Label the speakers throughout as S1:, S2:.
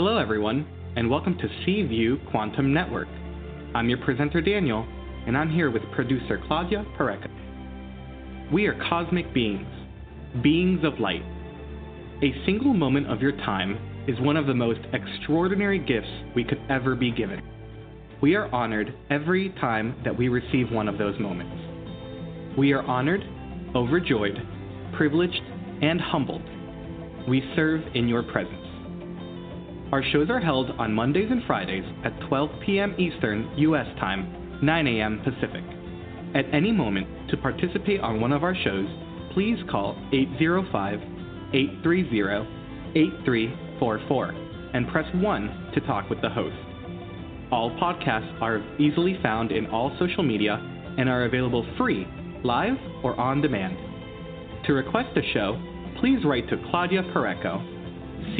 S1: Hello, everyone, and welcome to C View Quantum Network. I'm your presenter, Daniel, and I'm here with producer Claudia Pureco. We are cosmic beings, beings of light. A single moment of your time is one of the most extraordinary gifts we could ever be given. We are honored every time that we receive one of those moments. We are honored, overjoyed, privileged, and humbled. We serve in your presence. Our shows are held on Mondays and Fridays at 12 p.m. Eastern U.S. time, 9 a.m. Pacific. At any moment, to participate on one of our shows, please call 805 830 8344 and press 1 to talk with the host. All podcasts are easily found in all social media and are available free, live, or on demand. To request a show, please write to Claudia Pureco,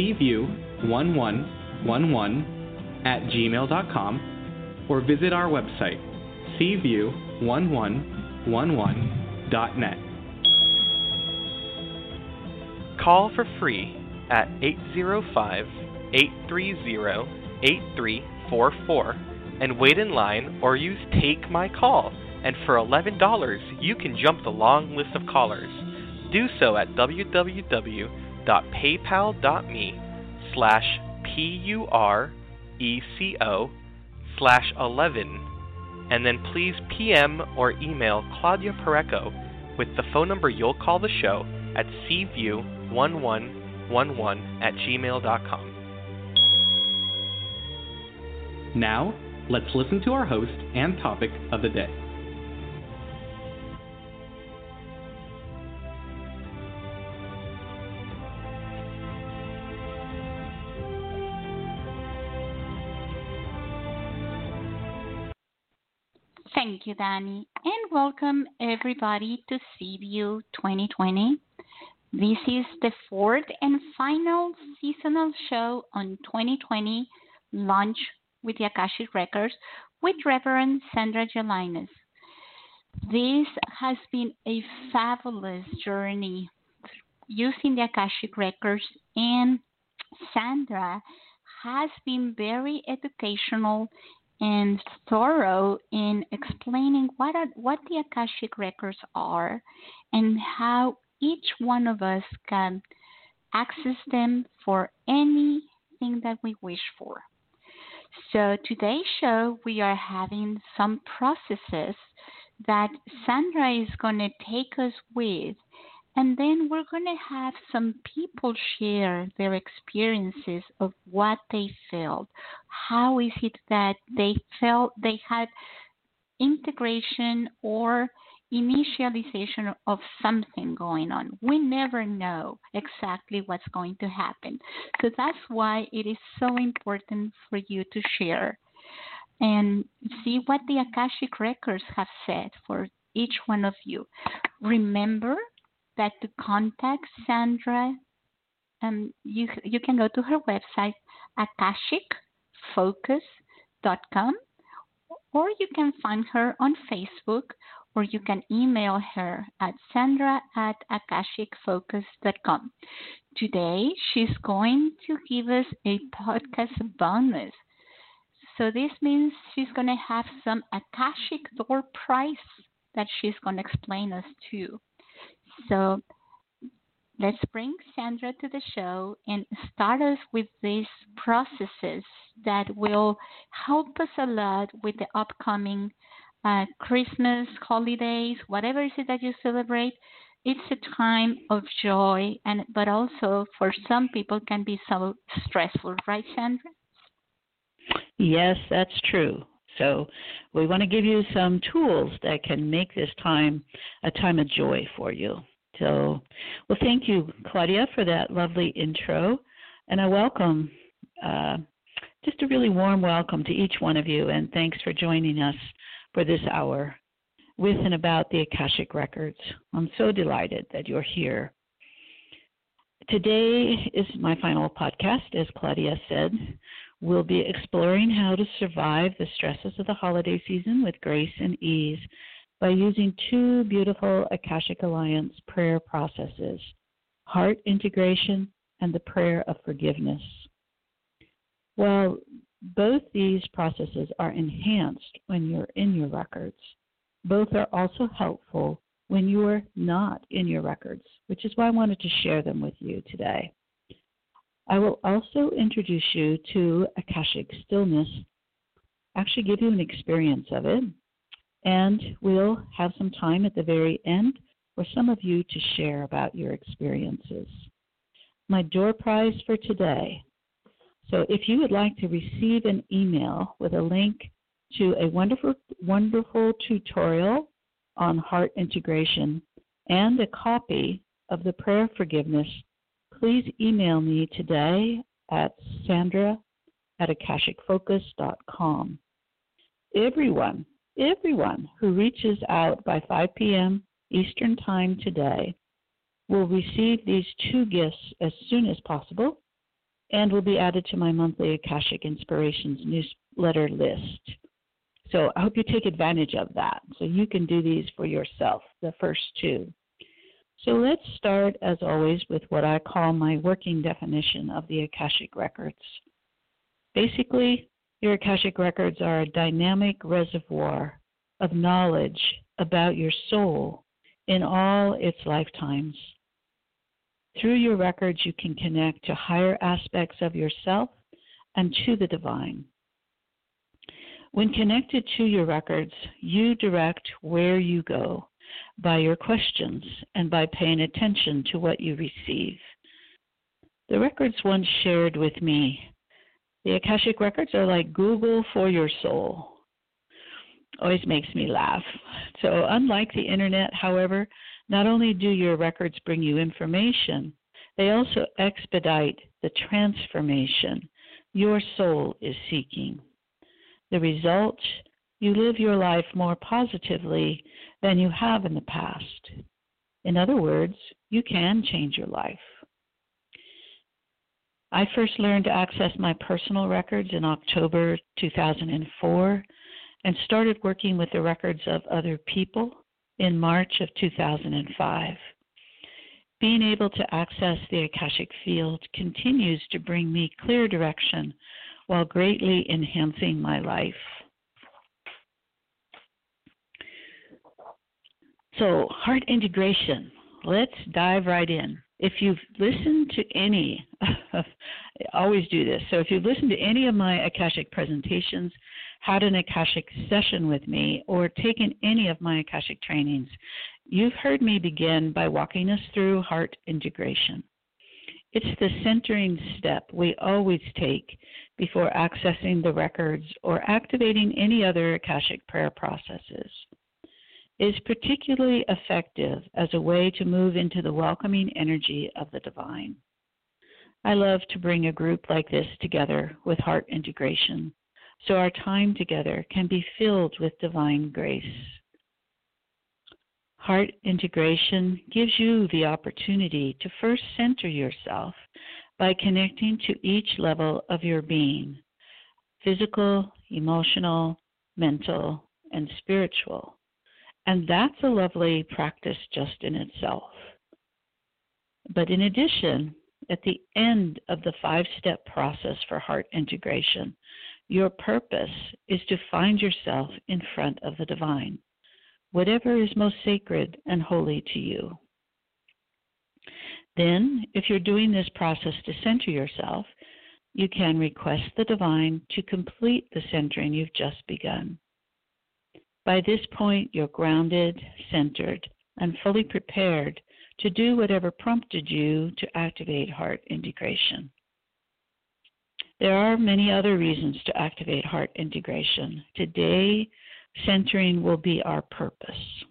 S1: cview1111 at gmail.com, or visit our website, cview1111.net.
S2: Call for free at 805 830 8344 and wait in line or use Take My Call. And for $11, you can jump the long list of callers. Do so at www.paypal.me slash P-U-R-E-C-O slash 11 and then please PM or email Claudia Pureco with the phone number you'll call the show at cview1111 at gmail.com.
S1: Now, let's listen to our host and topic of the day.
S3: You, Danny, and welcome everybody to C View 2020. This is the fourth and final seasonal show on 2020 Lunch with the Akashic Records with Reverend Sandra Gelinas. This has been a fabulous journey using the Akashic Records, and Sandra has been very educational and thorough in explaining what are, what the Akashic records are and how each one of us can access them for anything that we wish for. So today's show we are having some processes that Sandra is going to take us with and then we're going to have some people share their experiences of what they felt. How is it that they felt they had integration or initialization of something going on. We never know exactly what's going to happen. So that's why it is so important for you to share and see what the Akashic records have said for each one of you. Remember that to contact Sandra, um, you you can go to her website akashicfocus.com, or you can find her on Facebook, or you can email her at sandra at akashicfocus.com. Today, she's going to give us a podcast bonus. So this means she's going to have some Akashic door price that she's going to explain us to. So let's bring Sandra to the show and start us with these processes that will help us a lot with the upcoming uh, Christmas holidays, whatever it is that you celebrate. It's a time of joy, and but also for some people can be so stressful, right, Sandra?
S4: Yes, that's true. So we want to give you some tools that can make this time a time of joy for you. So, well, thank you, Claudia, for that lovely intro. And I welcome, uh, just a really warm welcome to each one of you, and thanks for joining us for this hour with and about the Akashic Records. I'm so delighted that you're here. Today is my final podcast, as Claudia said. We'll be exploring how to survive the stresses of the holiday season with grace and ease by using two beautiful Akashic Alliance prayer processes heart integration and the prayer of forgiveness. While both these processes are enhanced when you're in your records, both are also helpful when you are not in your records, which is why I wanted to share them with you today. I will also introduce you to Akashic Stillness, actually give you an experience of it, and we'll have some time at the very end for some of you to share about your experiences. My door prize for today. So if you would like to receive an email with a link to a wonderful, wonderful tutorial on heart integration and a copy of the prayer of forgiveness, please email me today at sandra at akashicfocus.com. Everyone, everyone who reaches out by 5 p.m. Eastern Time today will receive these two gifts as soon as possible and will be added to my monthly Akashic Inspirations newsletter list. So I hope you take advantage of that. So you can do these for yourself, the first two. So let's start, as always, with what I call my working definition of the Akashic Records. Basically, your Akashic Records are a dynamic reservoir of knowledge about your soul in all its lifetimes. Through your records, you can connect to higher aspects of yourself and to the divine. When connected to your records, you direct where you go by your questions and by paying attention to what you receive. The records once shared with me the Akashic records are like Google for your soul. Always makes me laugh. So, unlike the internet, however, not only do your records bring you information, they also expedite the transformation your soul is seeking. The result, you live your life more positively than you have in the past. In other words, you can change your life. I first learned to access my personal records in October 2004 and started working with the records of other people in March of 2005. Being able to access the Akashic field continues to bring me clear direction while greatly enhancing my life. So, heart integration. Let's dive right in. If you've listened to any, I always do this. So, if you've listened to any of my Akashic presentations, had an Akashic session with me, or taken any of my Akashic trainings, you've heard me begin by walking us through heart integration. It's the centering step we always take before accessing the records or activating any other Akashic prayer processes. Is particularly effective as a way to move into the welcoming energy of the divine. I love to bring a group like this together with heart integration so our time together can be filled with divine grace. Heart integration gives you the opportunity to first center yourself by connecting to each level of your being physical, emotional, mental, and spiritual. And that's a lovely practice just in itself. But in addition, at the end of the five step process for heart integration, your purpose is to find yourself in front of the divine whatever is most sacred and holy to you. Then, if you're doing this process to center yourself, you can request the divine to complete the centering you've just begun. By this point, you're grounded, centered, and fully prepared to do whatever prompted you to activate heart integration. There are many other reasons to activate heart integration. Today, centering will be our purpose.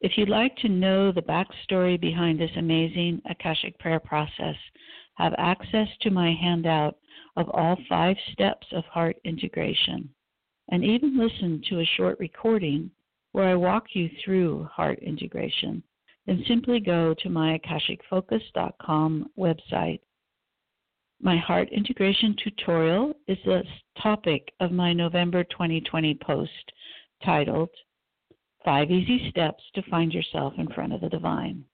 S4: If you'd like to know the backstory behind this amazing Akashic prayer process, have access to my handout of all five steps of heart integration, and even listen to a short recording where I walk you through heart integration, then simply go to my akashicfocus.com website my heart integration tutorial is the topic of my November 2020 post titled Five Easy Steps to Find Yourself in Front of the Divine.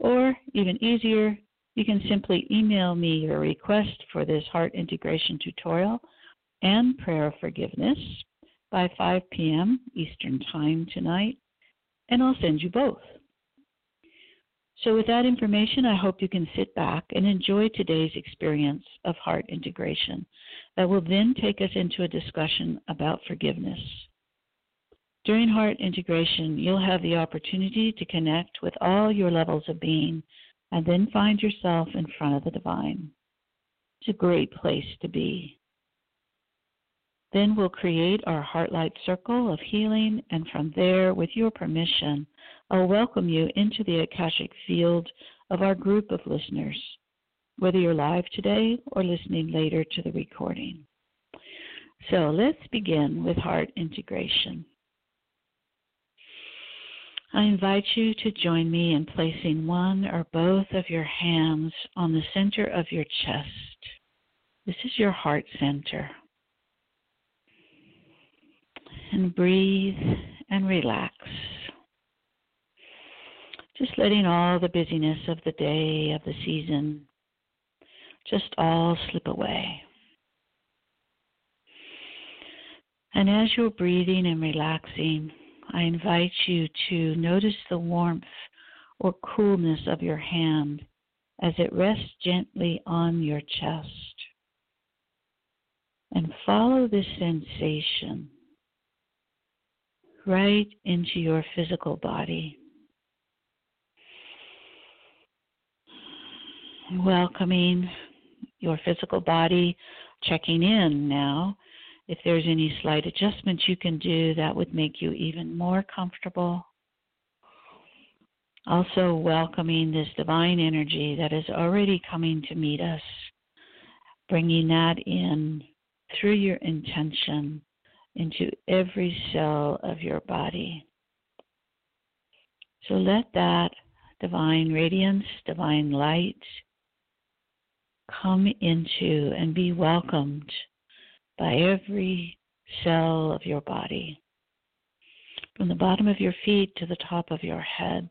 S4: Or, even easier, you can simply email me your request for this heart integration tutorial and prayer of forgiveness by 5 p.m. Eastern Time tonight, and I'll send you both. So, with that information, I hope you can sit back and enjoy today's experience of heart integration that will then take us into a discussion about forgiveness. During heart integration, you'll have the opportunity to connect with all your levels of being and then find yourself in front of the divine. It's a great place to be. Then we'll create our Heartlight Circle of healing, and from there, with your permission, I'll welcome you into the Akashic field of our group of listeners, whether you're live today or listening later to the recording. So let's begin with heart integration. I invite you to join me in placing one or both of your hands on the center of your chest. This is your heart center and breathe and relax. Just letting all the busyness of the day, of the season, just all slip away. And as you're breathing and relaxing, I invite you to notice the warmth or coolness of your hand as it rests gently on your chest. And follow this sensation right into your physical body. Welcoming your physical body, checking in now. If there's any slight adjustments you can do, that would make you even more comfortable. Also, welcoming this divine energy that is already coming to meet us, bringing that in through your intention into every cell of your body. So let that divine radiance, divine light come into and be welcomed by every cell of your body. From the bottom of your feet to the top of your head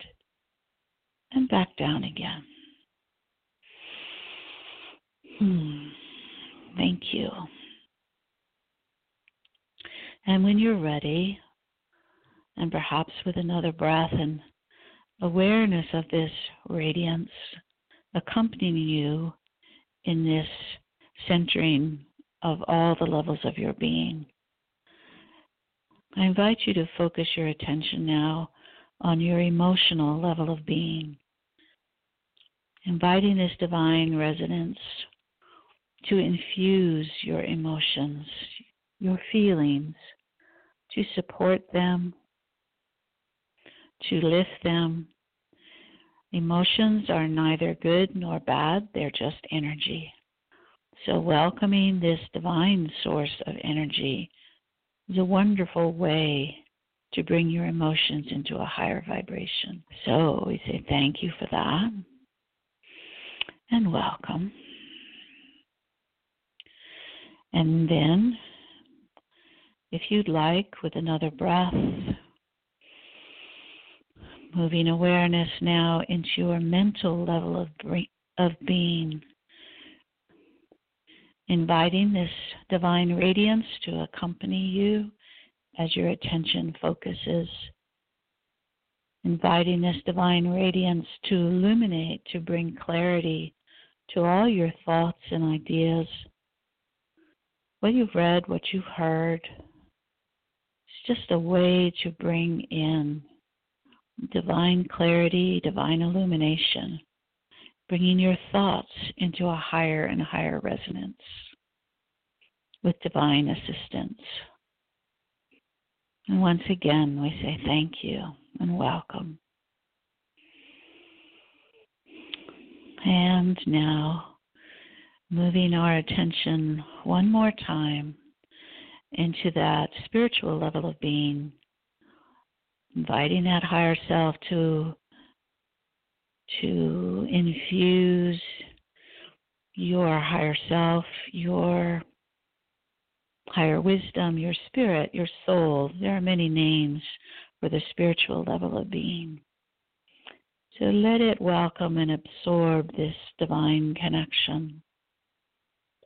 S4: and back down again. Hmm. Thank you. And when you're ready, and perhaps with another breath and awareness of this radiance accompanying you in this centering of all the levels of your being. I invite you to focus your attention now on your emotional level of being, inviting this divine resonance to infuse your emotions, your feelings, to support them, to lift them. Emotions are neither good nor bad, they're just energy. So, welcoming this divine source of energy is a wonderful way to bring your emotions into a higher vibration. So, we say thank you for that and welcome. And then if you'd like, with another breath, moving awareness now into your mental level of, of being, inviting this divine radiance to accompany you as your attention focuses, inviting this divine radiance to illuminate, to bring clarity to all your thoughts and ideas, what you've read, what you've heard just a way to bring in divine clarity, divine illumination, bringing your thoughts into a higher and higher resonance with divine assistance. And once again, we say thank you and welcome. And now, moving our attention one more time into that spiritual level of being, inviting that higher self to to infuse your higher self, your higher wisdom, your spirit, your soul. There are many names for the spiritual level of being. So let it welcome and absorb this divine connection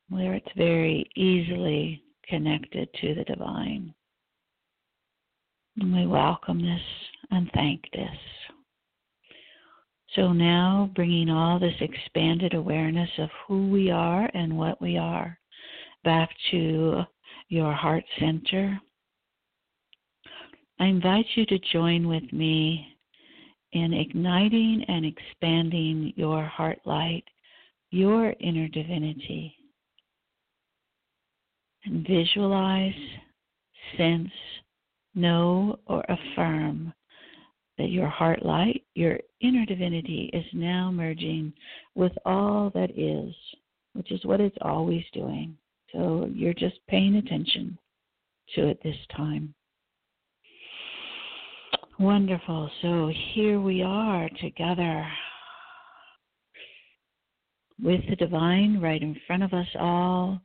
S4: where it's very easily connected to the divine. And we welcome this and thank this. So now bringing all this expanded awareness of who we are and what we are back to your heart center. I invite you to join with me in igniting and expanding your heart light, your inner divinity. Visualize, sense, know, or affirm that your heart light, your inner divinity, is now merging with all that is, which is what it's always doing. So you're just paying attention to it this time. Wonderful. So here we are together with the divine right in front of us all.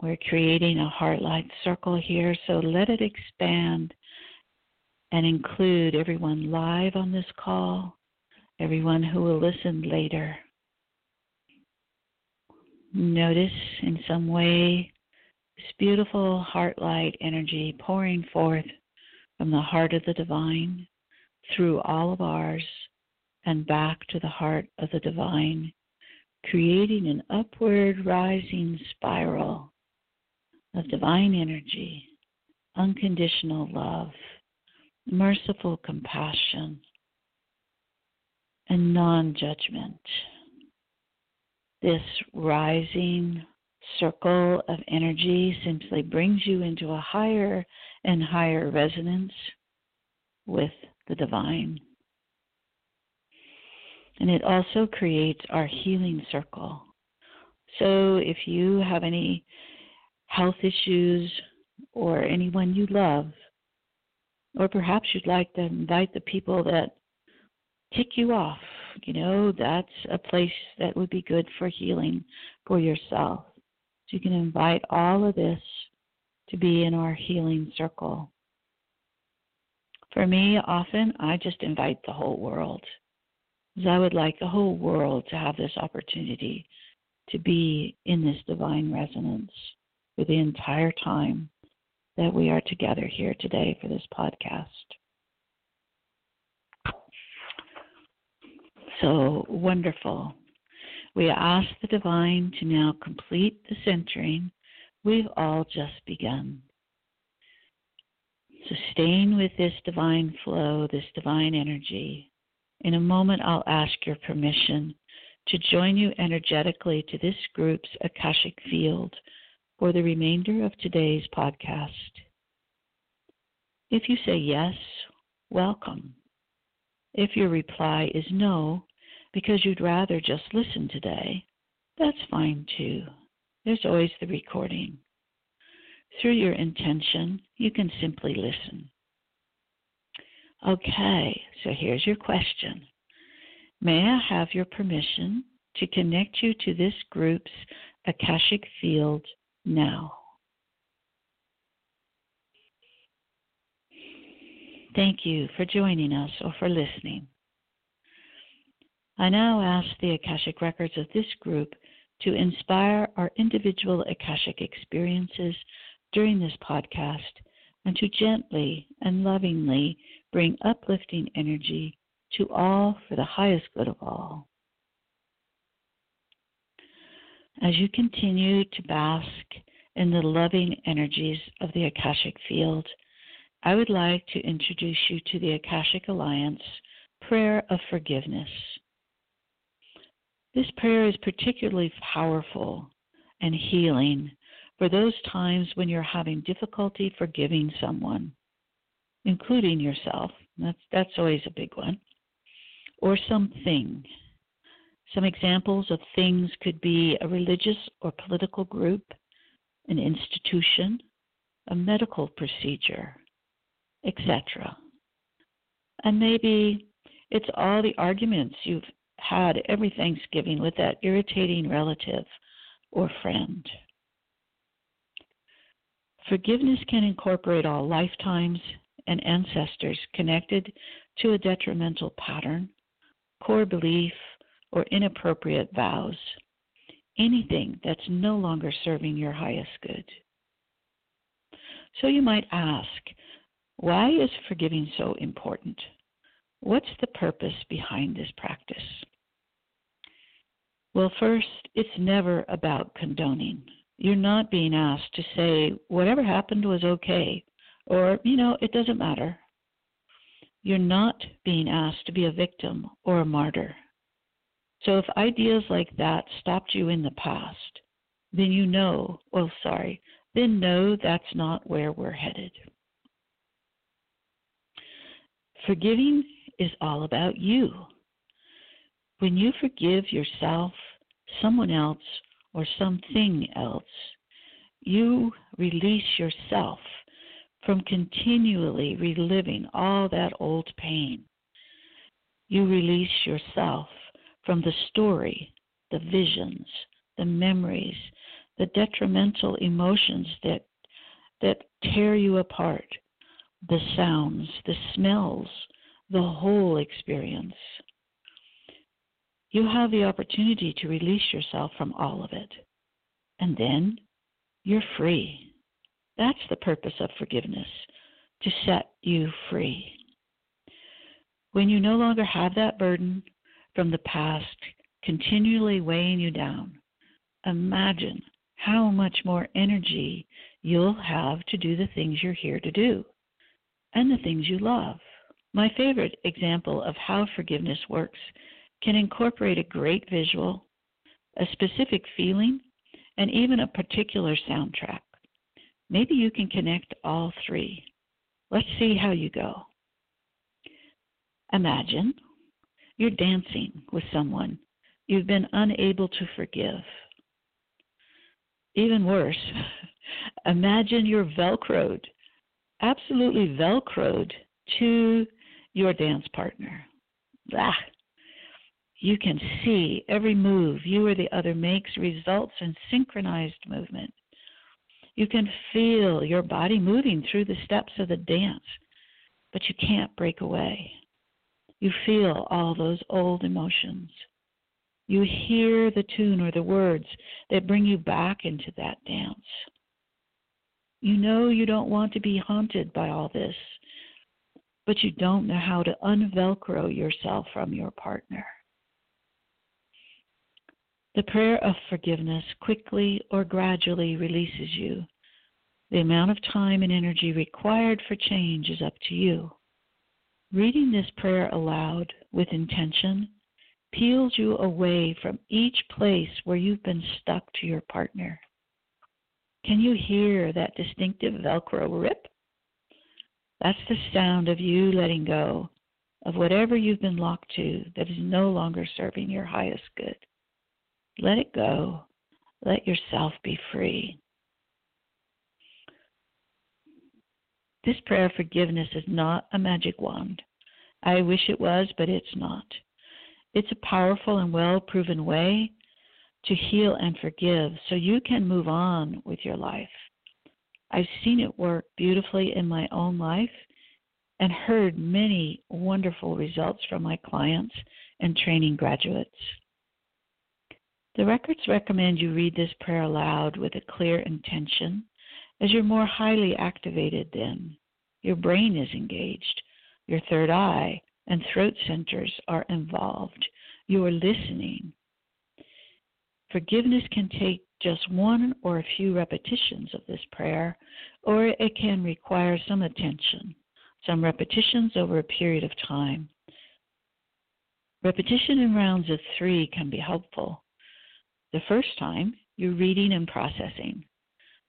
S4: We're creating a heart light circle here, so let it expand and include everyone live on this call, everyone who will listen later. Notice in some way this beautiful heart light energy pouring forth from the heart of the divine through all of ours and back to the heart of the divine, creating an upward rising spiral of divine energy, unconditional love merciful compassion, and non judgment. This rising circle of energy simply brings you into a higher and higher resonance with the divine. And it also creates our healing circle. So if you have any health issues or anyone you love or perhaps you'd like to invite the people that tick you off. You know, that's a place that would be good for healing for yourself. So you can invite all of this to be in our healing circle. For me, often I just invite the whole world. Because I would like the whole world to have this opportunity to be in this divine resonance for the entire time that we are together here today for this podcast. So wonderful. We ask the divine to now complete the centering. We've all just begun. Sustain with this divine flow, this divine energy. In a moment, I'll ask your permission to join you energetically to this group's Akashic field for the remainder of today's podcast. If you say yes, welcome. If your reply is no, because you'd rather just listen today, that's fine too. There's always the recording. Through your intention, you can simply listen. Okay, so here's your question May I have your permission to connect you to this group's Akashic field now. Thank you for joining us or for listening. I now ask the Akashic Records of this group to inspire our individual Akashic experiences during this podcast and to gently and lovingly bring uplifting energy to all for the highest good of all. As you continue to bask in the loving energies of the Akashic field, I would like to introduce you to the Akashic Alliance Prayer of Forgiveness. This prayer is particularly powerful and healing for those times when you're having difficulty forgiving someone, including yourself. That's, that's always a big one. Or something some examples of things could be a religious or political group, an institution, a medical procedure, etc. And maybe it's all the arguments you've had every Thanksgiving with that irritating relative or friend. Forgiveness can incorporate all lifetimes and ancestors connected to a detrimental pattern core belief, or inappropriate vows. Anything that's no longer serving your highest good. So you might ask, why is forgiving so important? What's the purpose behind this practice? Well, first, it's never about condoning. You're not being asked to say whatever happened was okay or, you know, it doesn't matter. You're not being asked to be a victim or a martyr. So if ideas like that stopped you in the past, then you know, well, sorry, then know that's not where we're headed. Forgiving is all about you. When you forgive yourself, someone else, or something else, you release yourself from continually reliving all that old pain. You release yourself from the story, the visions, the memories, the detrimental emotions that that tear you apart, the sounds, the smells, the whole experience. You have the opportunity to release yourself from all of it. And then you're free. That's the purpose of forgiveness, to set you free. When you no longer have that burden from the past continually weighing you down, imagine how much more energy you'll have to do the things you're here to do and the things you love. My favorite example of how forgiveness works can incorporate a great visual, a specific feeling, and even a particular soundtrack. Maybe you can connect all three. Let's see how you go. Imagine you're dancing with someone you've been unable to forgive. Even worse, imagine you're velcroed, absolutely velcroed to your dance partner. Ah, you can see every move you or the other makes results in synchronized movement. You can feel your body moving through the steps of the dance, but you can't break away. You feel all those old emotions. You hear the tune or the words that bring you back into that dance. You know you don't want to be haunted by all this, but you don't know how to unvelcro yourself from your partner. The prayer of forgiveness quickly or gradually releases you. The amount of time and energy required for change is up to you. Reading this prayer aloud with intention peels you away from each place where you've been stuck to your partner. Can you hear that distinctive Velcro rip? That's the sound of you letting go of whatever you've been locked to that is no longer serving your highest good. Let it go. Let yourself be free. This prayer of forgiveness is not a magic wand. I wish it was, but it's not. It's a powerful and well proven way to heal and forgive so you can move on with your life. I've seen it work beautifully in my own life and heard many wonderful results from my clients and training graduates. The records recommend you read this prayer aloud with a clear intention as you're more highly activated then. Your brain is engaged, your third eye and throat centers are involved. You are listening. Forgiveness can take just one or a few repetitions of this prayer, or it can require some attention, some repetitions over a period of time. Repetition in rounds of three can be helpful. The first time, you're reading and processing.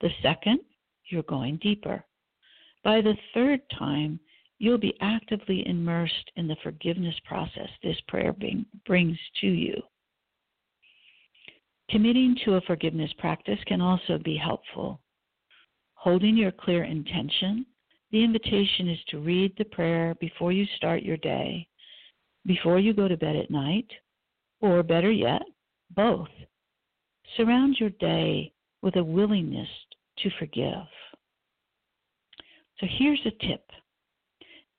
S4: The second, you're going deeper. By the third time, you'll be actively immersed in the forgiveness process this prayer bring, brings to you. Committing to a forgiveness practice can also be helpful. Holding your clear intention, the invitation is to read the prayer before you start your day, before you go to bed at night, or better yet, both. Surround your day with a willingness to forgive. So here's a tip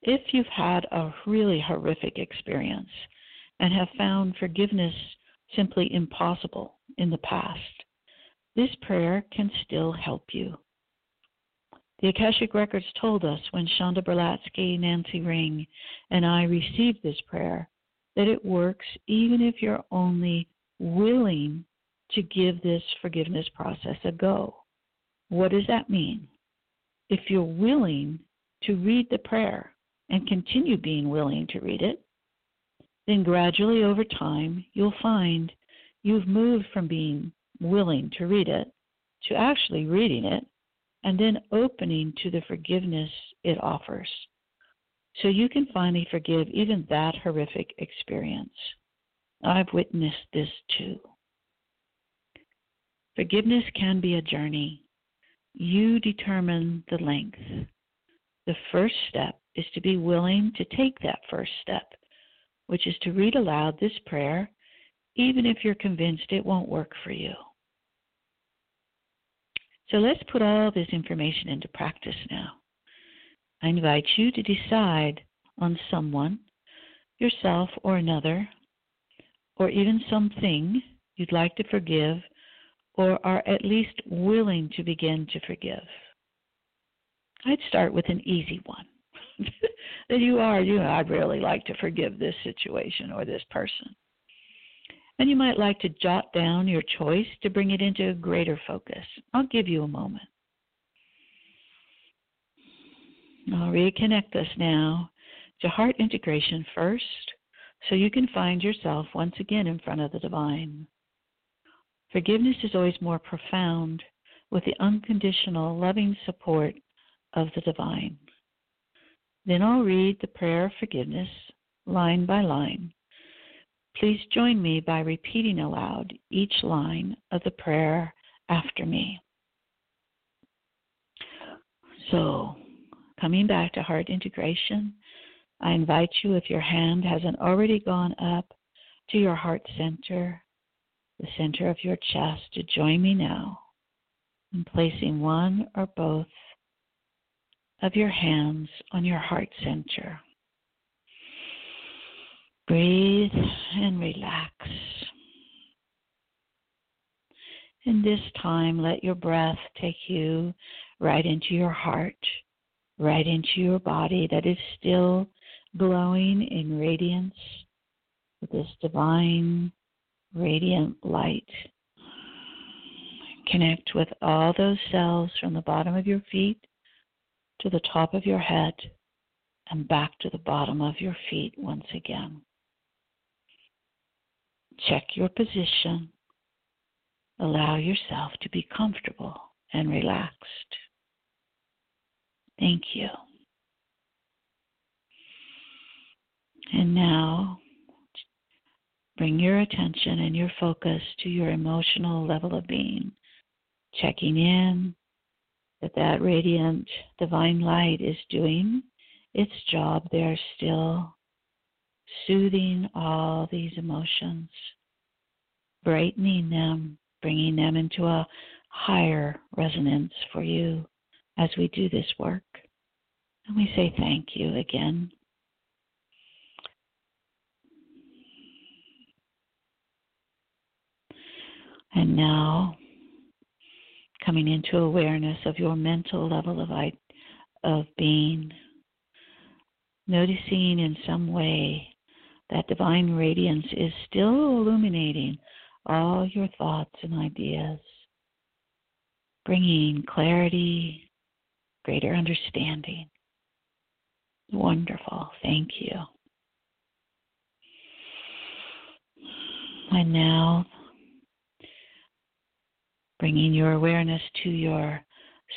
S4: if you've had a really horrific experience and have found forgiveness simply impossible in the past, this prayer can still help you. The Akashic Records told us when Shonda Berlatsky, Nancy Ring, and I received this prayer that it works even if you're only willing to give this forgiveness process a go. What does that mean? If you're willing to read the prayer and continue being willing to read it, then gradually over time you'll find you've moved from being willing to read it to actually reading it and then opening to the forgiveness it offers. So you can finally forgive even that horrific experience. I've witnessed this too. Forgiveness can be a journey. You determine the length. The first step is to be willing to take that first step, which is to read aloud this prayer, even if you're convinced it won't work for you. So let's put all this information into practice now. I invite you to decide on someone, yourself or another, or even something you'd like to forgive or are at least willing to begin to forgive. I'd start with an easy one. that you are, you know, I'd really like to forgive this situation or this person. And you might like to jot down your choice to bring it into a greater focus. I'll give you a moment. I'll reconnect us now to heart integration first so you can find yourself once again in front of the divine. Forgiveness is always more profound with the unconditional, loving support of the divine. Then I'll read the prayer of forgiveness line by line. Please join me by repeating aloud each line of the prayer after me. So, coming back to heart integration, I invite you, if your hand hasn't already gone up to your heart center, the center of your chest, to join me now in placing one or both of your hands on your heart center. Breathe and relax. In this time, let your breath take you right into your heart, right into your body that is still glowing in radiance with this divine, radiant light. Connect with all those cells from the bottom of your feet to the top of your head and back to the bottom of your feet once again. Check your position. Allow yourself to be comfortable and relaxed. Thank you. And now, bring your attention and your focus to your emotional level of being, checking in that that radiant divine light is doing its job there still, soothing all these emotions, brightening them, bringing them into a higher resonance for you as we do this work. And we say thank you again And now, coming into awareness of your mental level of, of being, noticing in some way that divine radiance is still illuminating all your thoughts and ideas, bringing clarity, greater understanding. Wonderful. Thank you. And now bringing your awareness to your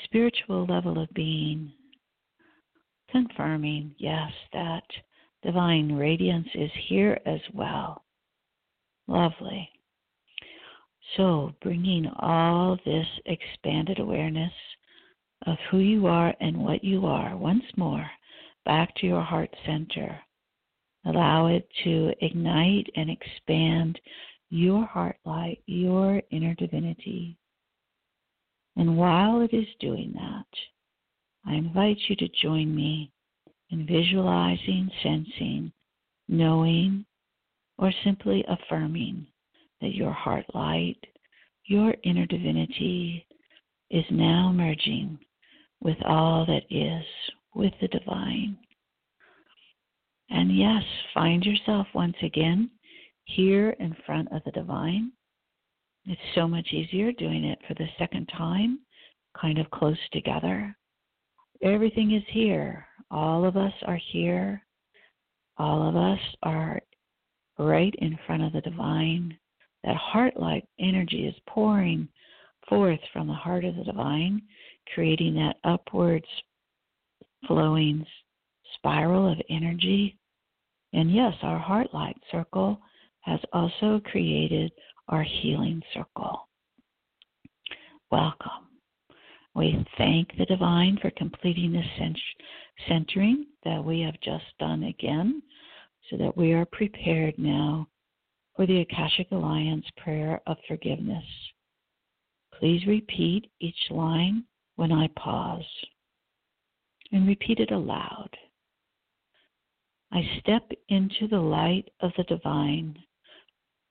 S4: spiritual level of being, confirming, yes, that divine radiance is here as well. Lovely. So, bringing all this expanded awareness of who you are and what you are once more back to your heart center. Allow it to ignite and expand your heart light, your inner divinity. And while it is doing that, I invite you to join me in visualizing, sensing, knowing, or simply affirming that your heart light, your inner divinity, is now merging with all that is, with the divine. And yes, find yourself once again here in front of the divine. It's so much easier doing it for the second time, kind of close together. Everything is here. All of us are here. All of us are right in front of the divine. That heart like energy is pouring forth from the heart of the divine, creating that upwards flowing spiral of energy. And yes, our heart light circle has also created our healing circle. Welcome. We thank the divine for completing this centering that we have just done again so that we are prepared now for the Akashic Alliance prayer of forgiveness. Please repeat each line when I pause and repeat it aloud. I step into the light of the divine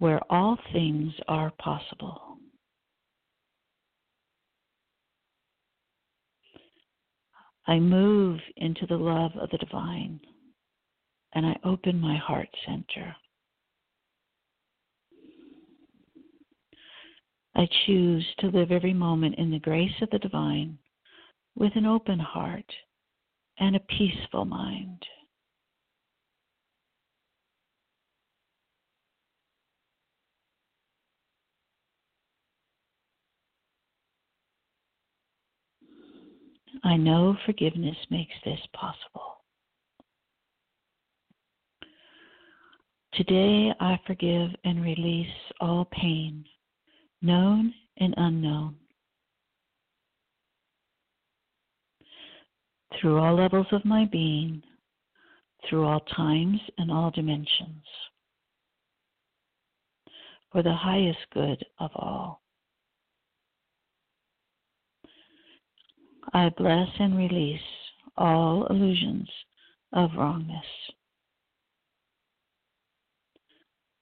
S4: where all things are possible. I move into the love of the divine and I open my heart center. I choose to live every moment in the grace of the divine with an open heart and a peaceful mind. I know forgiveness makes this possible. Today I forgive and release all pain, known and unknown. Through all levels of my being, through all times and all dimensions, for the highest good of all. I bless and release all illusions of wrongness.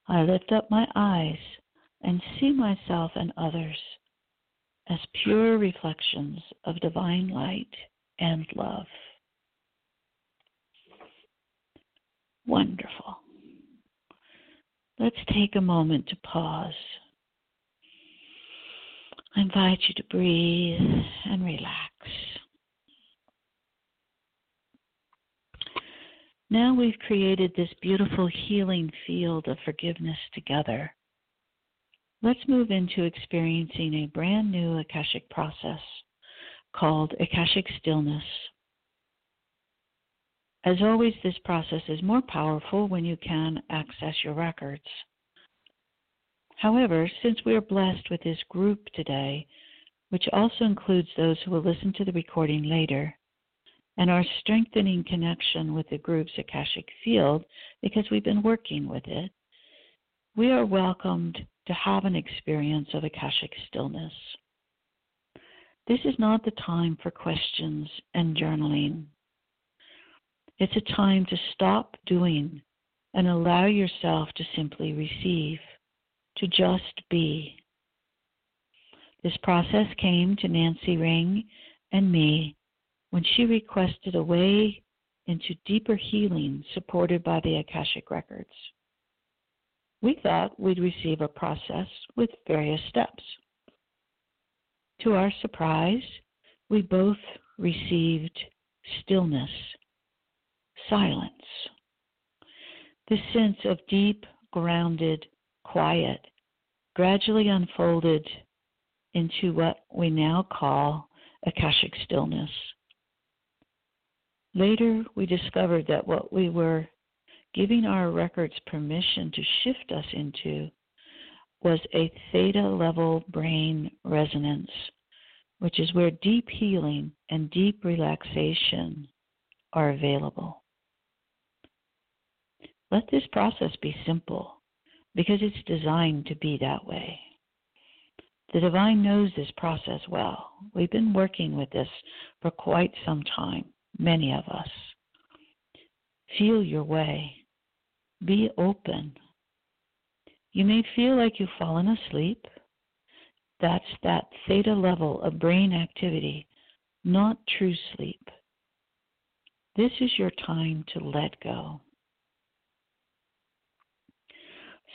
S4: I lift up my eyes and see myself and others as pure reflections of divine light and love. Wonderful. Let's take a moment to pause. I invite you to breathe and relax. Now we've created this beautiful healing field of forgiveness together. Let's move into experiencing a brand new Akashic process called Akashic Stillness. As always, this process is more powerful when you can access your records. However, since we are blessed with this group today, which also includes those who will listen to the recording later, and our strengthening connection with the group's Akashic field because we've been working with it, we are welcomed to have an experience of Akashic stillness. This is not the time for questions and journaling. It's a time to stop doing and allow yourself to simply receive, to just be. This process came to Nancy Ring and me when she requested a way into deeper healing supported by the Akashic Records. We thought we'd receive a process with various steps. To our surprise, we both received stillness, silence, this sense of deep, grounded quiet gradually unfolded into what we now call Akashic stillness. Later, we discovered that what we were giving our records permission to shift us into was a theta level brain resonance, which is where deep healing and deep relaxation are available. Let this process be simple because it's designed to be that way. The divine knows this process well. We've been working with this for quite some time many of us. Feel your way. Be open. You may feel like you've fallen asleep. That's that theta level of brain activity, not true sleep. This is your time to let go.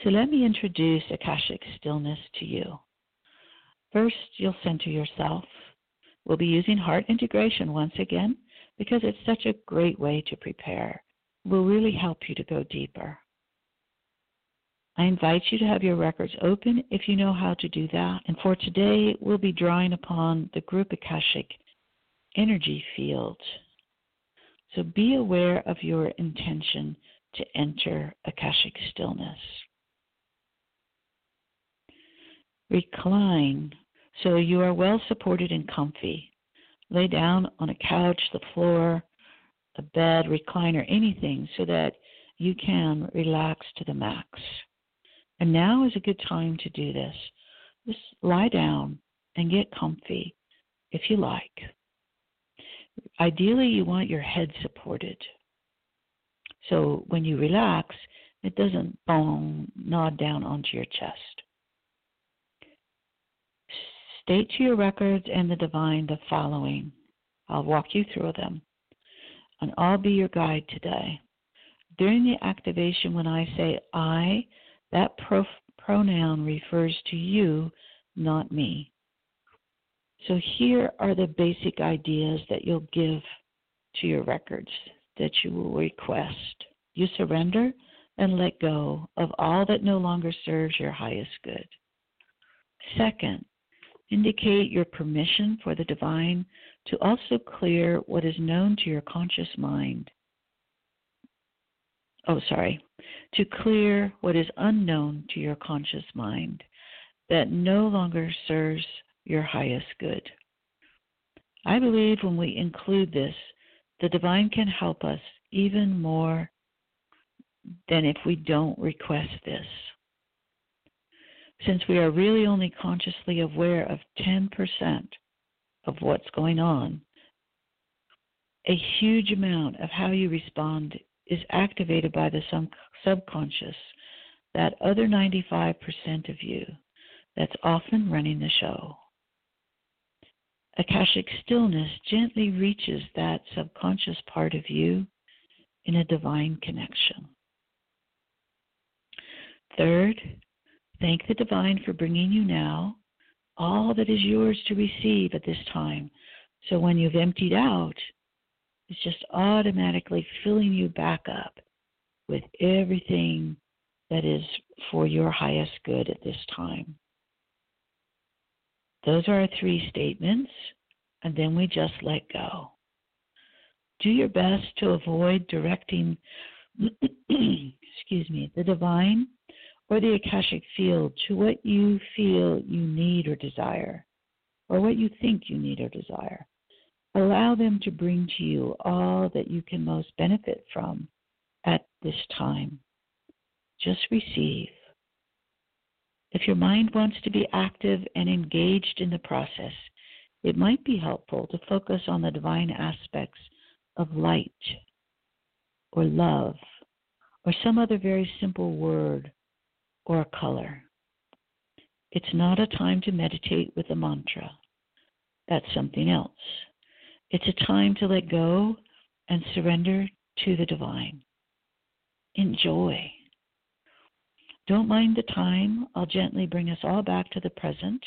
S4: So let me introduce Akashic Stillness to you. First, you'll center yourself. We'll be using heart integration once again because it's such a great way to prepare. It will really help you to go deeper. I invite you to have your records open if you know how to do that. And for today, we'll be drawing upon the group Akashic energy field. So be aware of your intention to enter Akashic stillness. Recline so you are well supported and comfy. Lay down on a couch, the floor, a bed, recliner, anything so that you can relax to the max. And now is a good time to do this. Just lie down and get comfy if you like. Ideally, you want your head supported. So when you relax, it doesn't boom, nod down onto your chest. State to your records and the divine the following. I'll walk you through them. And I'll be your guide today. During the activation, when I say I, that pro- pronoun refers to you, not me. So here are the basic ideas that you'll give to your records that you will request. You surrender and let go of all that no longer serves your highest good. Second, indicate your permission for the divine to also clear what is known to your conscious mind. Oh, sorry, to clear what is unknown to your conscious mind that no longer serves your highest good. I believe when we include this, the divine can help us even more than if we don't request this since we are really only consciously aware of 10% of what's going on, a huge amount of how you respond is activated by the subconscious, that other 95% of you that's often running the show. Akashic stillness gently reaches that subconscious part of you in a divine connection. Third, Thank the divine for bringing you now all that is yours to receive at this time. So when you've emptied out, it's just automatically filling you back up with everything that is for your highest good at this time. Those are our three statements, and then we just let go. Do your best to avoid directing, excuse me, the divine or the Akashic field to what you feel you need or desire, or what you think you need or desire. Allow them to bring to you all that you can most benefit from at this time. Just receive. If your mind wants to be active and engaged in the process, it might be helpful to focus on the divine aspects of light or love or some other very simple word or a color. It's not a time to meditate with a mantra. That's something else. It's a time to let go and surrender to the divine. Enjoy. Don't mind the time. I'll gently bring us all back to the present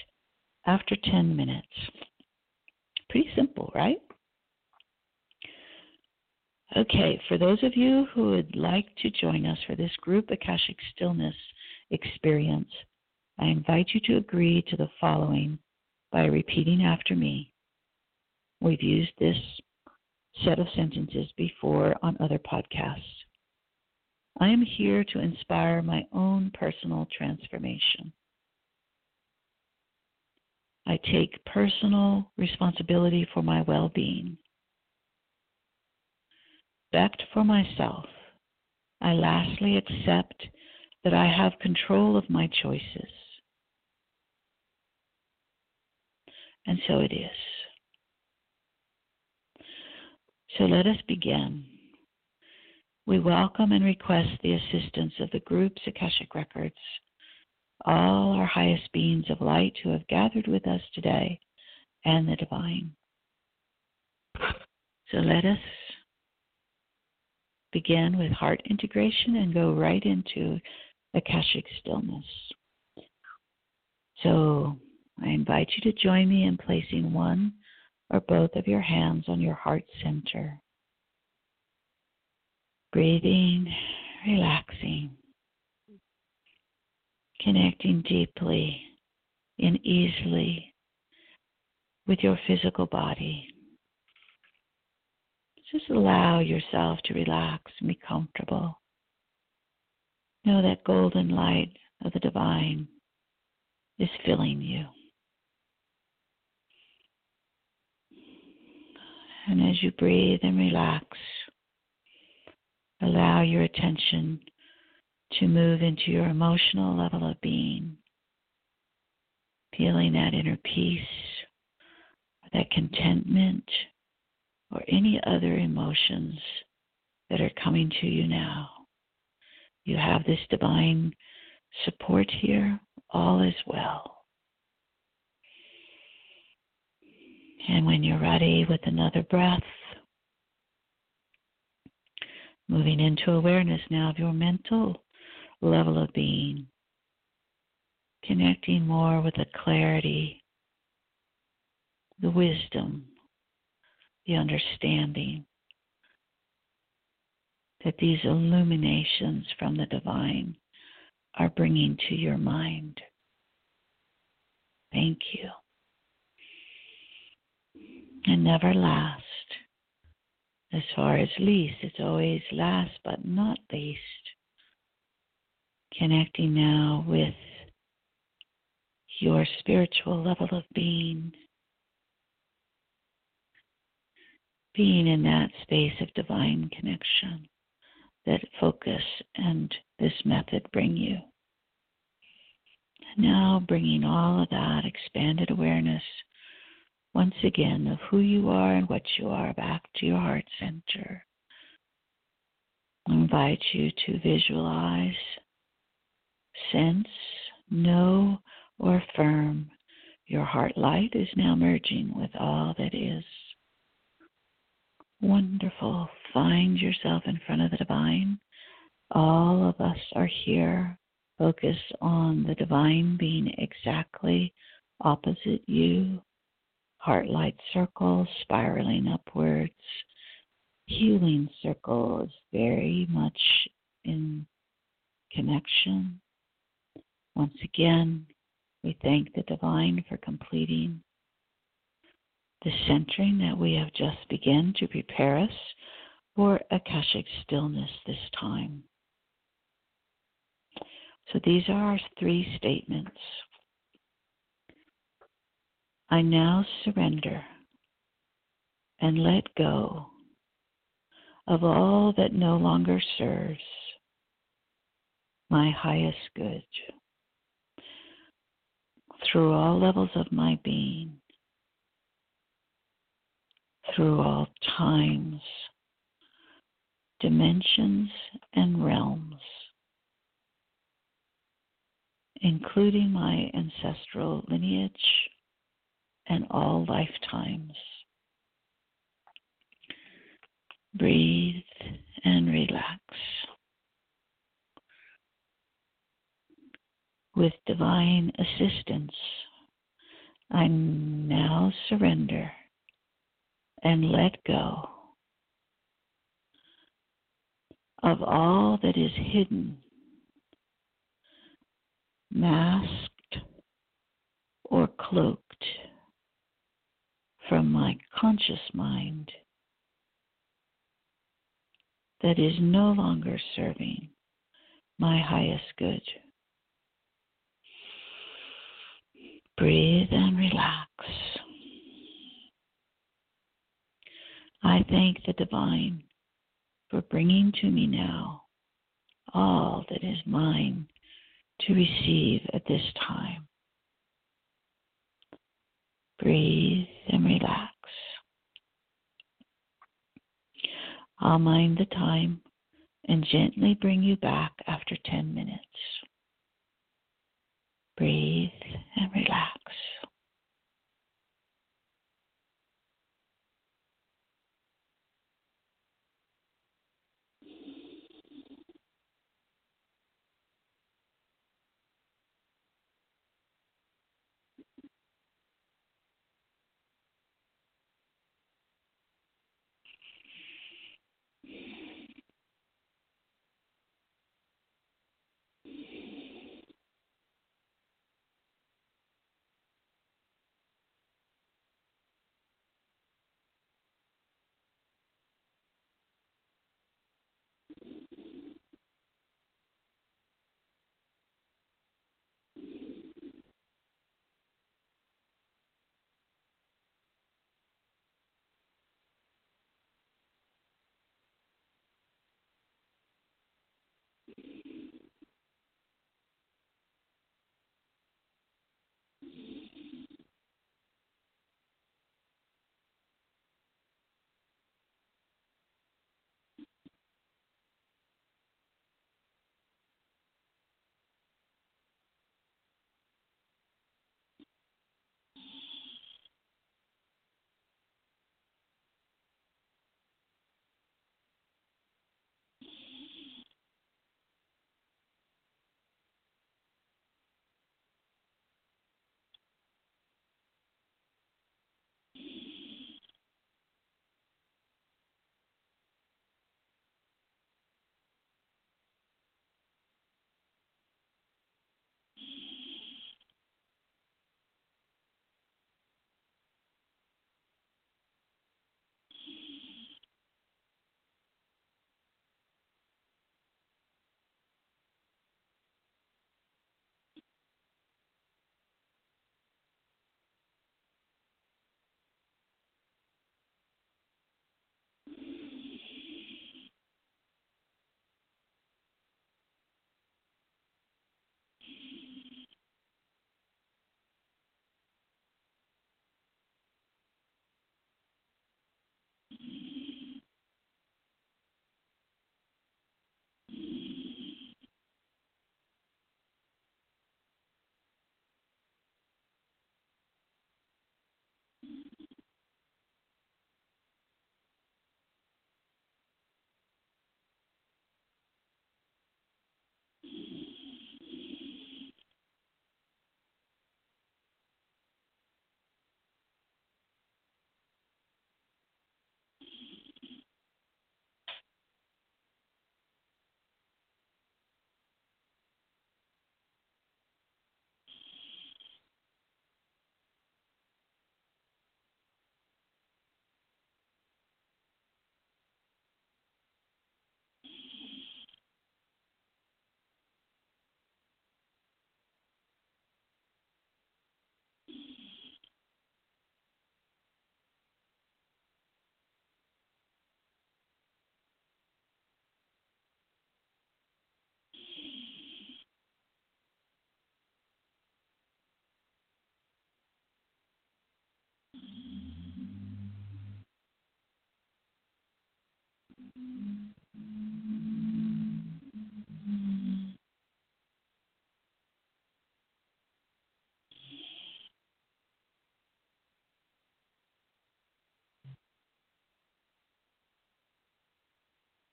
S4: after 10 minutes. Pretty simple, right? Okay, for those of you who would like to join us for this group Akashic Stillness experience, I invite you to agree to the following by repeating after me. We've used this set of sentences before on other podcasts. I am here to inspire my own personal transformation. I take personal responsibility for my well being. Respect for myself. I lastly accept that I have control of my choices. And so it is. So let us begin. We welcome and request the assistance of the group's Akashic Records all our highest beings of light who have gathered with us today and the divine. So let us begin with heart integration and go right into Akashic stillness. So I invite you to join me in placing one or both of your hands on your heart center. Breathing, relaxing, connecting deeply and easily with your physical body. Just allow yourself to relax and be comfortable. Know that golden light of the divine is filling you. And as you breathe and relax, allow your attention to move into your emotional level of being, feeling that inner peace, that contentment, or any other emotions that are coming to you now. You have this divine support here. All is well. And when you're ready with another breath, moving into awareness now of your mental level of being, connecting more with the clarity, the wisdom, the understanding that these illuminations from the divine are bringing to your mind. Thank you. And never last. As far as least, it's always last but not least. Connecting now with your spiritual level of being. Being in that space of divine connection that focus and this method bring you. Now bringing all of that expanded awareness once again of who you are and what you are back to your heart center. I invite you to visualize, sense, know, or affirm your heart light is now merging with all that is. Wonderful. Find yourself in front of the divine. All of us are here. Focus on the divine being exactly opposite you. Heart light circles spiraling upwards. Healing circles very much in connection. Once again, we thank the divine for completing the centering that we have just begun to prepare us for Akashic stillness this time. So these are our three statements. I now surrender and let go of all that no longer serves my highest good through all levels of my being through all times, dimensions, and realms, including my ancestral lineage and all lifetimes. Breathe and relax. With divine assistance, I now surrender and let go of all that is hidden, masked, or cloaked from my conscious mind that is no longer serving my highest good. Breathe and relax. I thank the divine for bringing to me now all that is mine to receive at this time. Breathe and relax. I'll mind the time and gently bring you back after 10 minutes. Breathe and relax.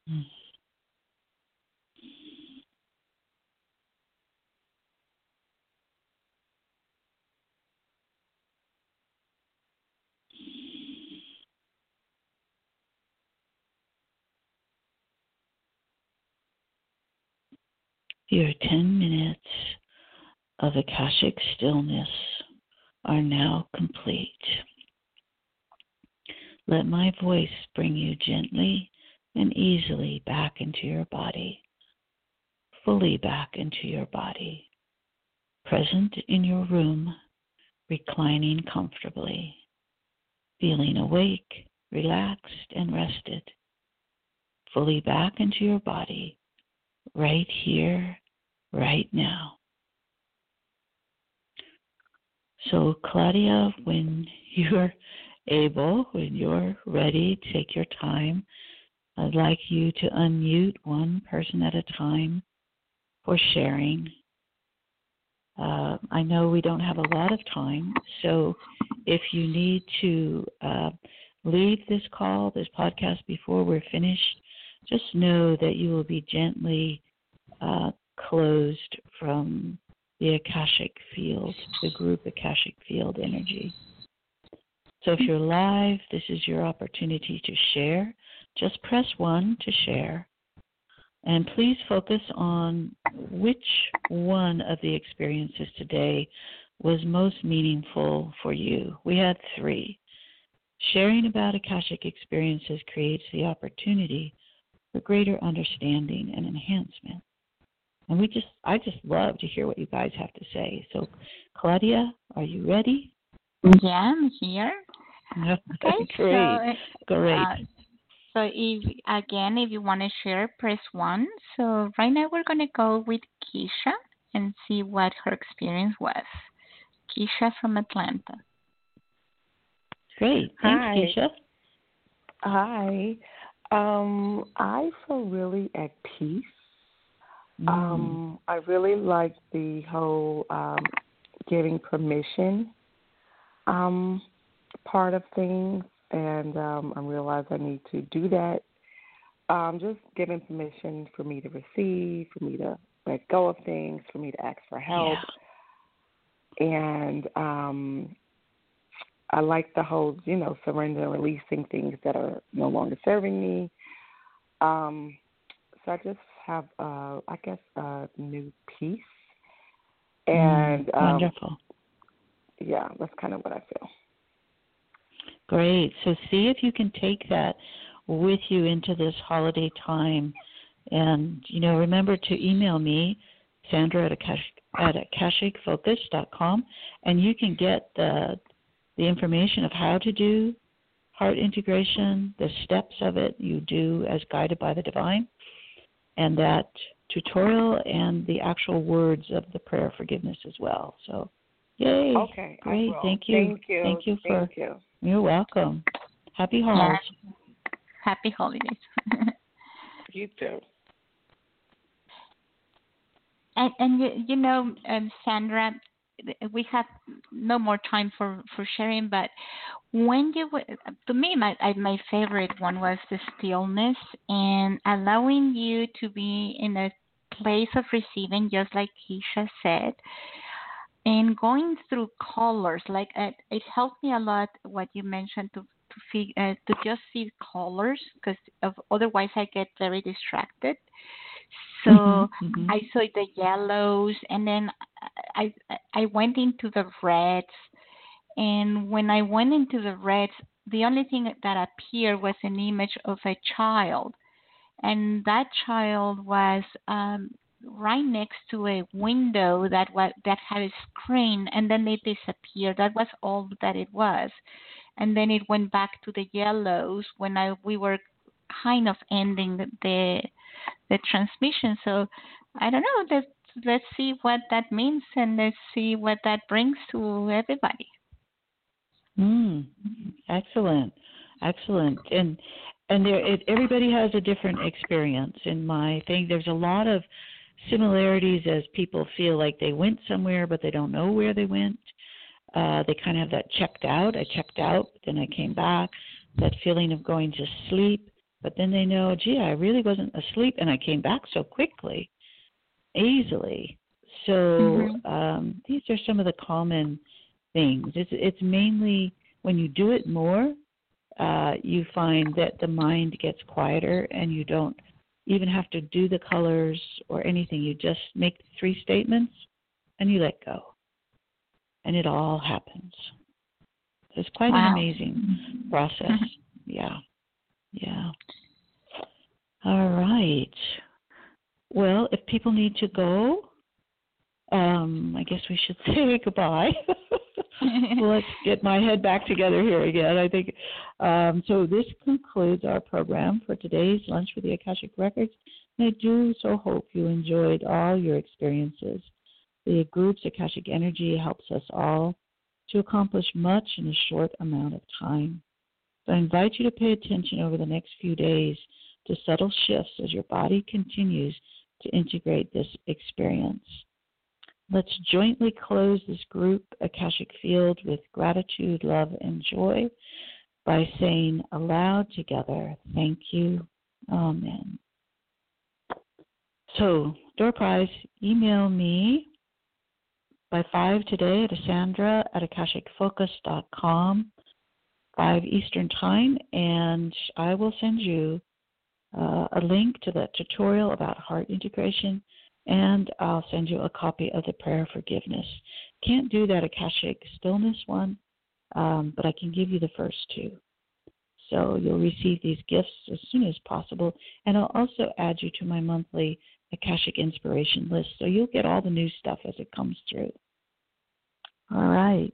S4: Mm. Your 10 minutes of Akashic stillness are now complete. Let my voice bring you gently and easily back into your body, fully back into your body, present in your room, reclining comfortably, feeling awake, relaxed, and rested, fully back into your body right here, right now. So, Claudia, when you're able, when you're ready, take your time. I'd like you to unmute one person at a time for sharing. Uh, I know we don't have a lot of time, so if you need to uh, leave this call, this podcast before we're finished, just know that you will be gently uh, closed from the Akashic field, the group Akashic field energy. So if you're live, this is your opportunity to share. Just press 1 to share. And please focus on which one of the experiences today was most meaningful for you. We had three. Sharing about Akashic experiences creates the opportunity for greater understanding and enhancement. And we just I just love to hear what you guys have to say. So Claudia, are you ready?
S3: Yeah, I'm here.
S4: Okay, great.
S3: So,
S4: great.
S3: Uh, so if again, if you want to share, press one. So right now we're gonna go with Keisha and see what her experience was. Keisha from Atlanta.
S4: Great. Thanks,
S5: Hi.
S4: Keisha.
S5: Hi. Um, I feel really at peace.
S4: Mm.
S5: Um, I really like the whole um, giving permission um, part of things, and um, I realize I need to do that. Um, just giving permission for me to receive, for me to let go of things, for me to ask for help, and um, I like the whole, you know, surrender and releasing things that are no longer serving me. Um, so I just have, uh, I guess, a new peace, and
S4: Mm,
S5: um,
S4: wonderful.
S5: yeah, that's kind of what I feel.
S4: Great. So see if you can take that with you into this holiday time. And, you know, remember to email me, Sandra at, Akash, at akashicfocus.com, and you can get the, the information of how to do heart integration, the steps of it you do as guided by the divine, and that tutorial and the actual words of the prayer of forgiveness as well. So, yay.
S5: Okay,
S4: Great. Thank you.
S5: Thank you.
S4: Thank you for
S5: Thank you.
S4: you're welcome. Happy holidays.
S3: Happy holidays.
S5: You too.
S3: and and you, you know, um, Sandra, we have no more time for for sharing, but when you to me my my favorite one was the stillness and allowing you to be in a place of receiving, just like Keisha said, and going through colors. Like it, it helped me a lot. What you mentioned to to uh, to just see colors because otherwise I get very distracted. So
S4: Mhm, mhm.
S3: I saw the yellows, and then I I went into the reds, and when I went into the reds, the only thing that appeared was an image of a child, and that child was um, right next to a window that was that had a screen, and then it disappeared. That was all that it was, and then it went back to the yellows when I we were kind of ending the the, transmission. So I don't know. Let's let's see what that means, and let's see what that brings to everybody.
S4: Mm, excellent, excellent, and and there it, everybody has a different experience. In my thing, there's a lot of similarities as people feel like they went somewhere but they don't know where they went. Uh, they kind of have that checked out. I checked out, then I came back. That feeling of going to sleep, but then they know, gee, I really wasn't asleep, and I came back so quickly, easily. So
S3: Mhm.
S4: um, these are some of the common things. It's it's mainly when you do it more, uh, you find that the mind gets quieter and you don't even have to do the colors or anything. You just make three statements and you let go, and it all happens. It's quite an amazing process. Yeah, yeah. All right. Well, if people need to go, um, I guess we should say goodbye. let's get my head back together here again. I think um, so. This concludes our program for today's lunch with the Akashic Records, and I do so hope you enjoyed all your experiences. The group's Akashic Energy helps us all to accomplish much in a short amount of time. So I invite you to pay attention over the next few days to subtle shifts as your body continues to integrate this experience. Let's jointly close this group Akashic Field with gratitude, love, and joy by saying aloud together, Thank you. Amen. So, door prize, email me by 5 today at Sandra at AkashicFocus.com, 5 Eastern Time, and I will send you uh, a link to that tutorial about heart integration, and I'll send you a copy of the prayer of forgiveness. Can't do that Akashic stillness one, um, but I can give you the first two. So you'll receive these gifts as soon as possible, and I'll also add you to my monthly Akashic inspiration list, so you'll get all the new stuff as it comes through. All right.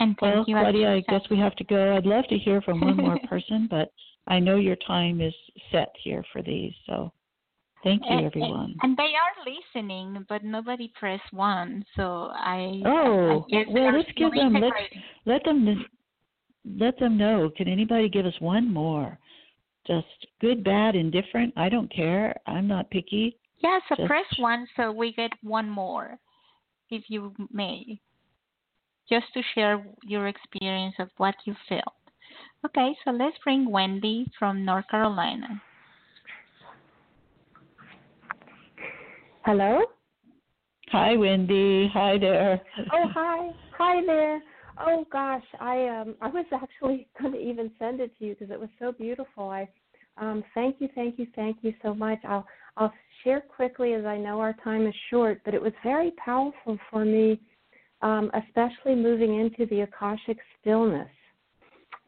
S3: And thank
S4: well,
S3: you,
S4: Claudia, I guess we have to go. I'd love to hear from one more person, but I know your time is set here for these. So thank you,
S3: and,
S4: everyone.
S3: And, they are listening, but nobody pressed one. So I.
S4: Oh,
S3: I
S4: well, let's give them. Let's let them. Let them know. Can anybody give us one more? Just good, bad, indifferent. I don't care. I'm not picky.
S3: Yeah, so
S4: Just...
S3: press one so we get one more, if you may, just to share your experience of what you felt. Okay, so let's bring Wendy from North Carolina.
S6: Hello?
S4: Hi, Wendy. Hi there.
S6: Oh, hi. Hi there. Oh gosh, I um I was actually going to even send it to you because it was so beautiful. I um thank you, thank you, thank you so much. I'll I'll share quickly as I know our time is short, but it was very powerful for me, um, especially moving into the akashic stillness.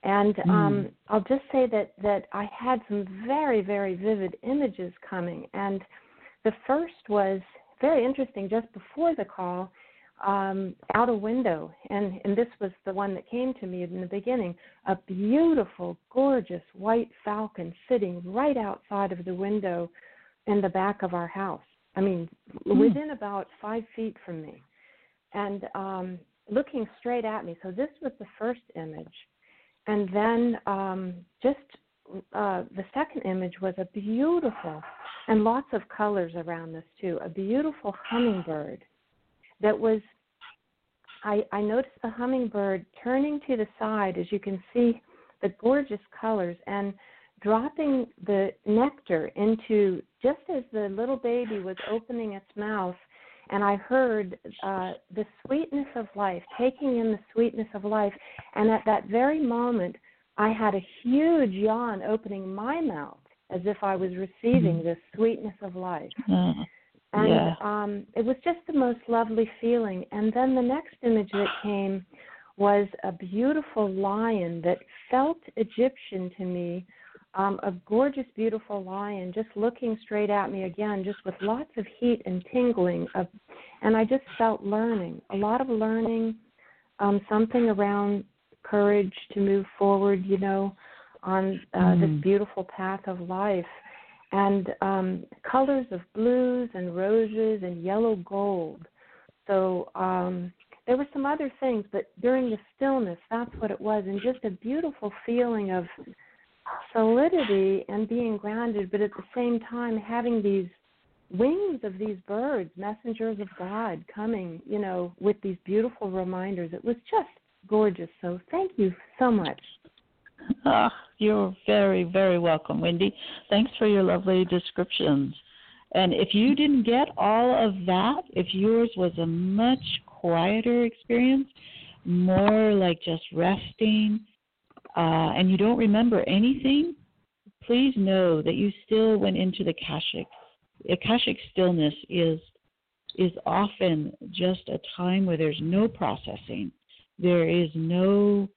S6: And um, mm. I'll just say that that I had some very very vivid images coming, and the first was very interesting. Just before the call, um, out a window, and and this was the one that came to me in the beginning. A beautiful, gorgeous white falcon sitting right outside of the window in the back of our house. I mean, mm. within about five feet from me, and um, looking straight at me. So this was the first image and then um, just uh, the second image was a beautiful, and lots of colors around this too, a beautiful hummingbird that was. I, I noticed the hummingbird turning to the side, as you can see, the gorgeous colors, and dropping the nectar into just as the little baby was opening its mouth and I heard uh, the sweetness of life, taking in the sweetness of life. And at that very moment, I had a huge yawn opening my mouth as if I was receiving mm-hmm. this sweetness of life.
S4: Mm-hmm.
S6: And
S4: yeah.
S6: um, it was just the most lovely feeling. And then the next image that came was a beautiful lion that felt Egyptian to me um, a gorgeous, beautiful lion just looking straight at me again, just with lots of heat and tingling. Of, and I just felt learning, a lot of learning, um, something around courage to move forward, you know, on uh, mm. this beautiful path of life. And um, colors of blues and roses and yellow gold. So um, there were some other things, but during the stillness, that's what it was, and just a beautiful feeling of solidity and being grounded, but at the same time having these wings of these birds, messengers of God, coming, you know, with these beautiful reminders. It was just gorgeous. So thank you so much.
S4: Oh, you're very, very welcome, Wendy. Thanks for your lovely descriptions. And if you didn't get all of that, if yours was a much quieter experience, more like just resting, uh, and you don't remember anything, please know that you still went into the Akashic. Akashic stillness is is often just a time where there's no processing. There is no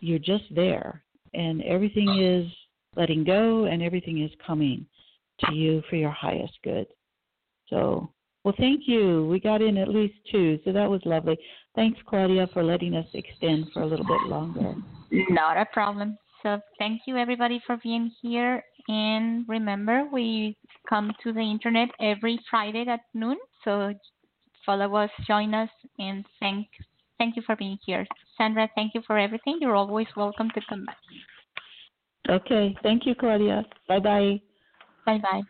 S4: you're just there and everything is letting go and everything is coming to you for your highest good. So, well, thank you. We got in at least two, so that was lovely. Thanks, Claudia, for letting us extend for a little bit longer.
S3: Not a problem. So thank you everybody for being here. And remember, we come to the internet every Friday at noon. So follow us, join us, and thank thank you for being here. Sandra, thank you for everything. You're always welcome to come back.
S4: Okay. Thank you, Claudia. Bye bye.
S3: Bye bye.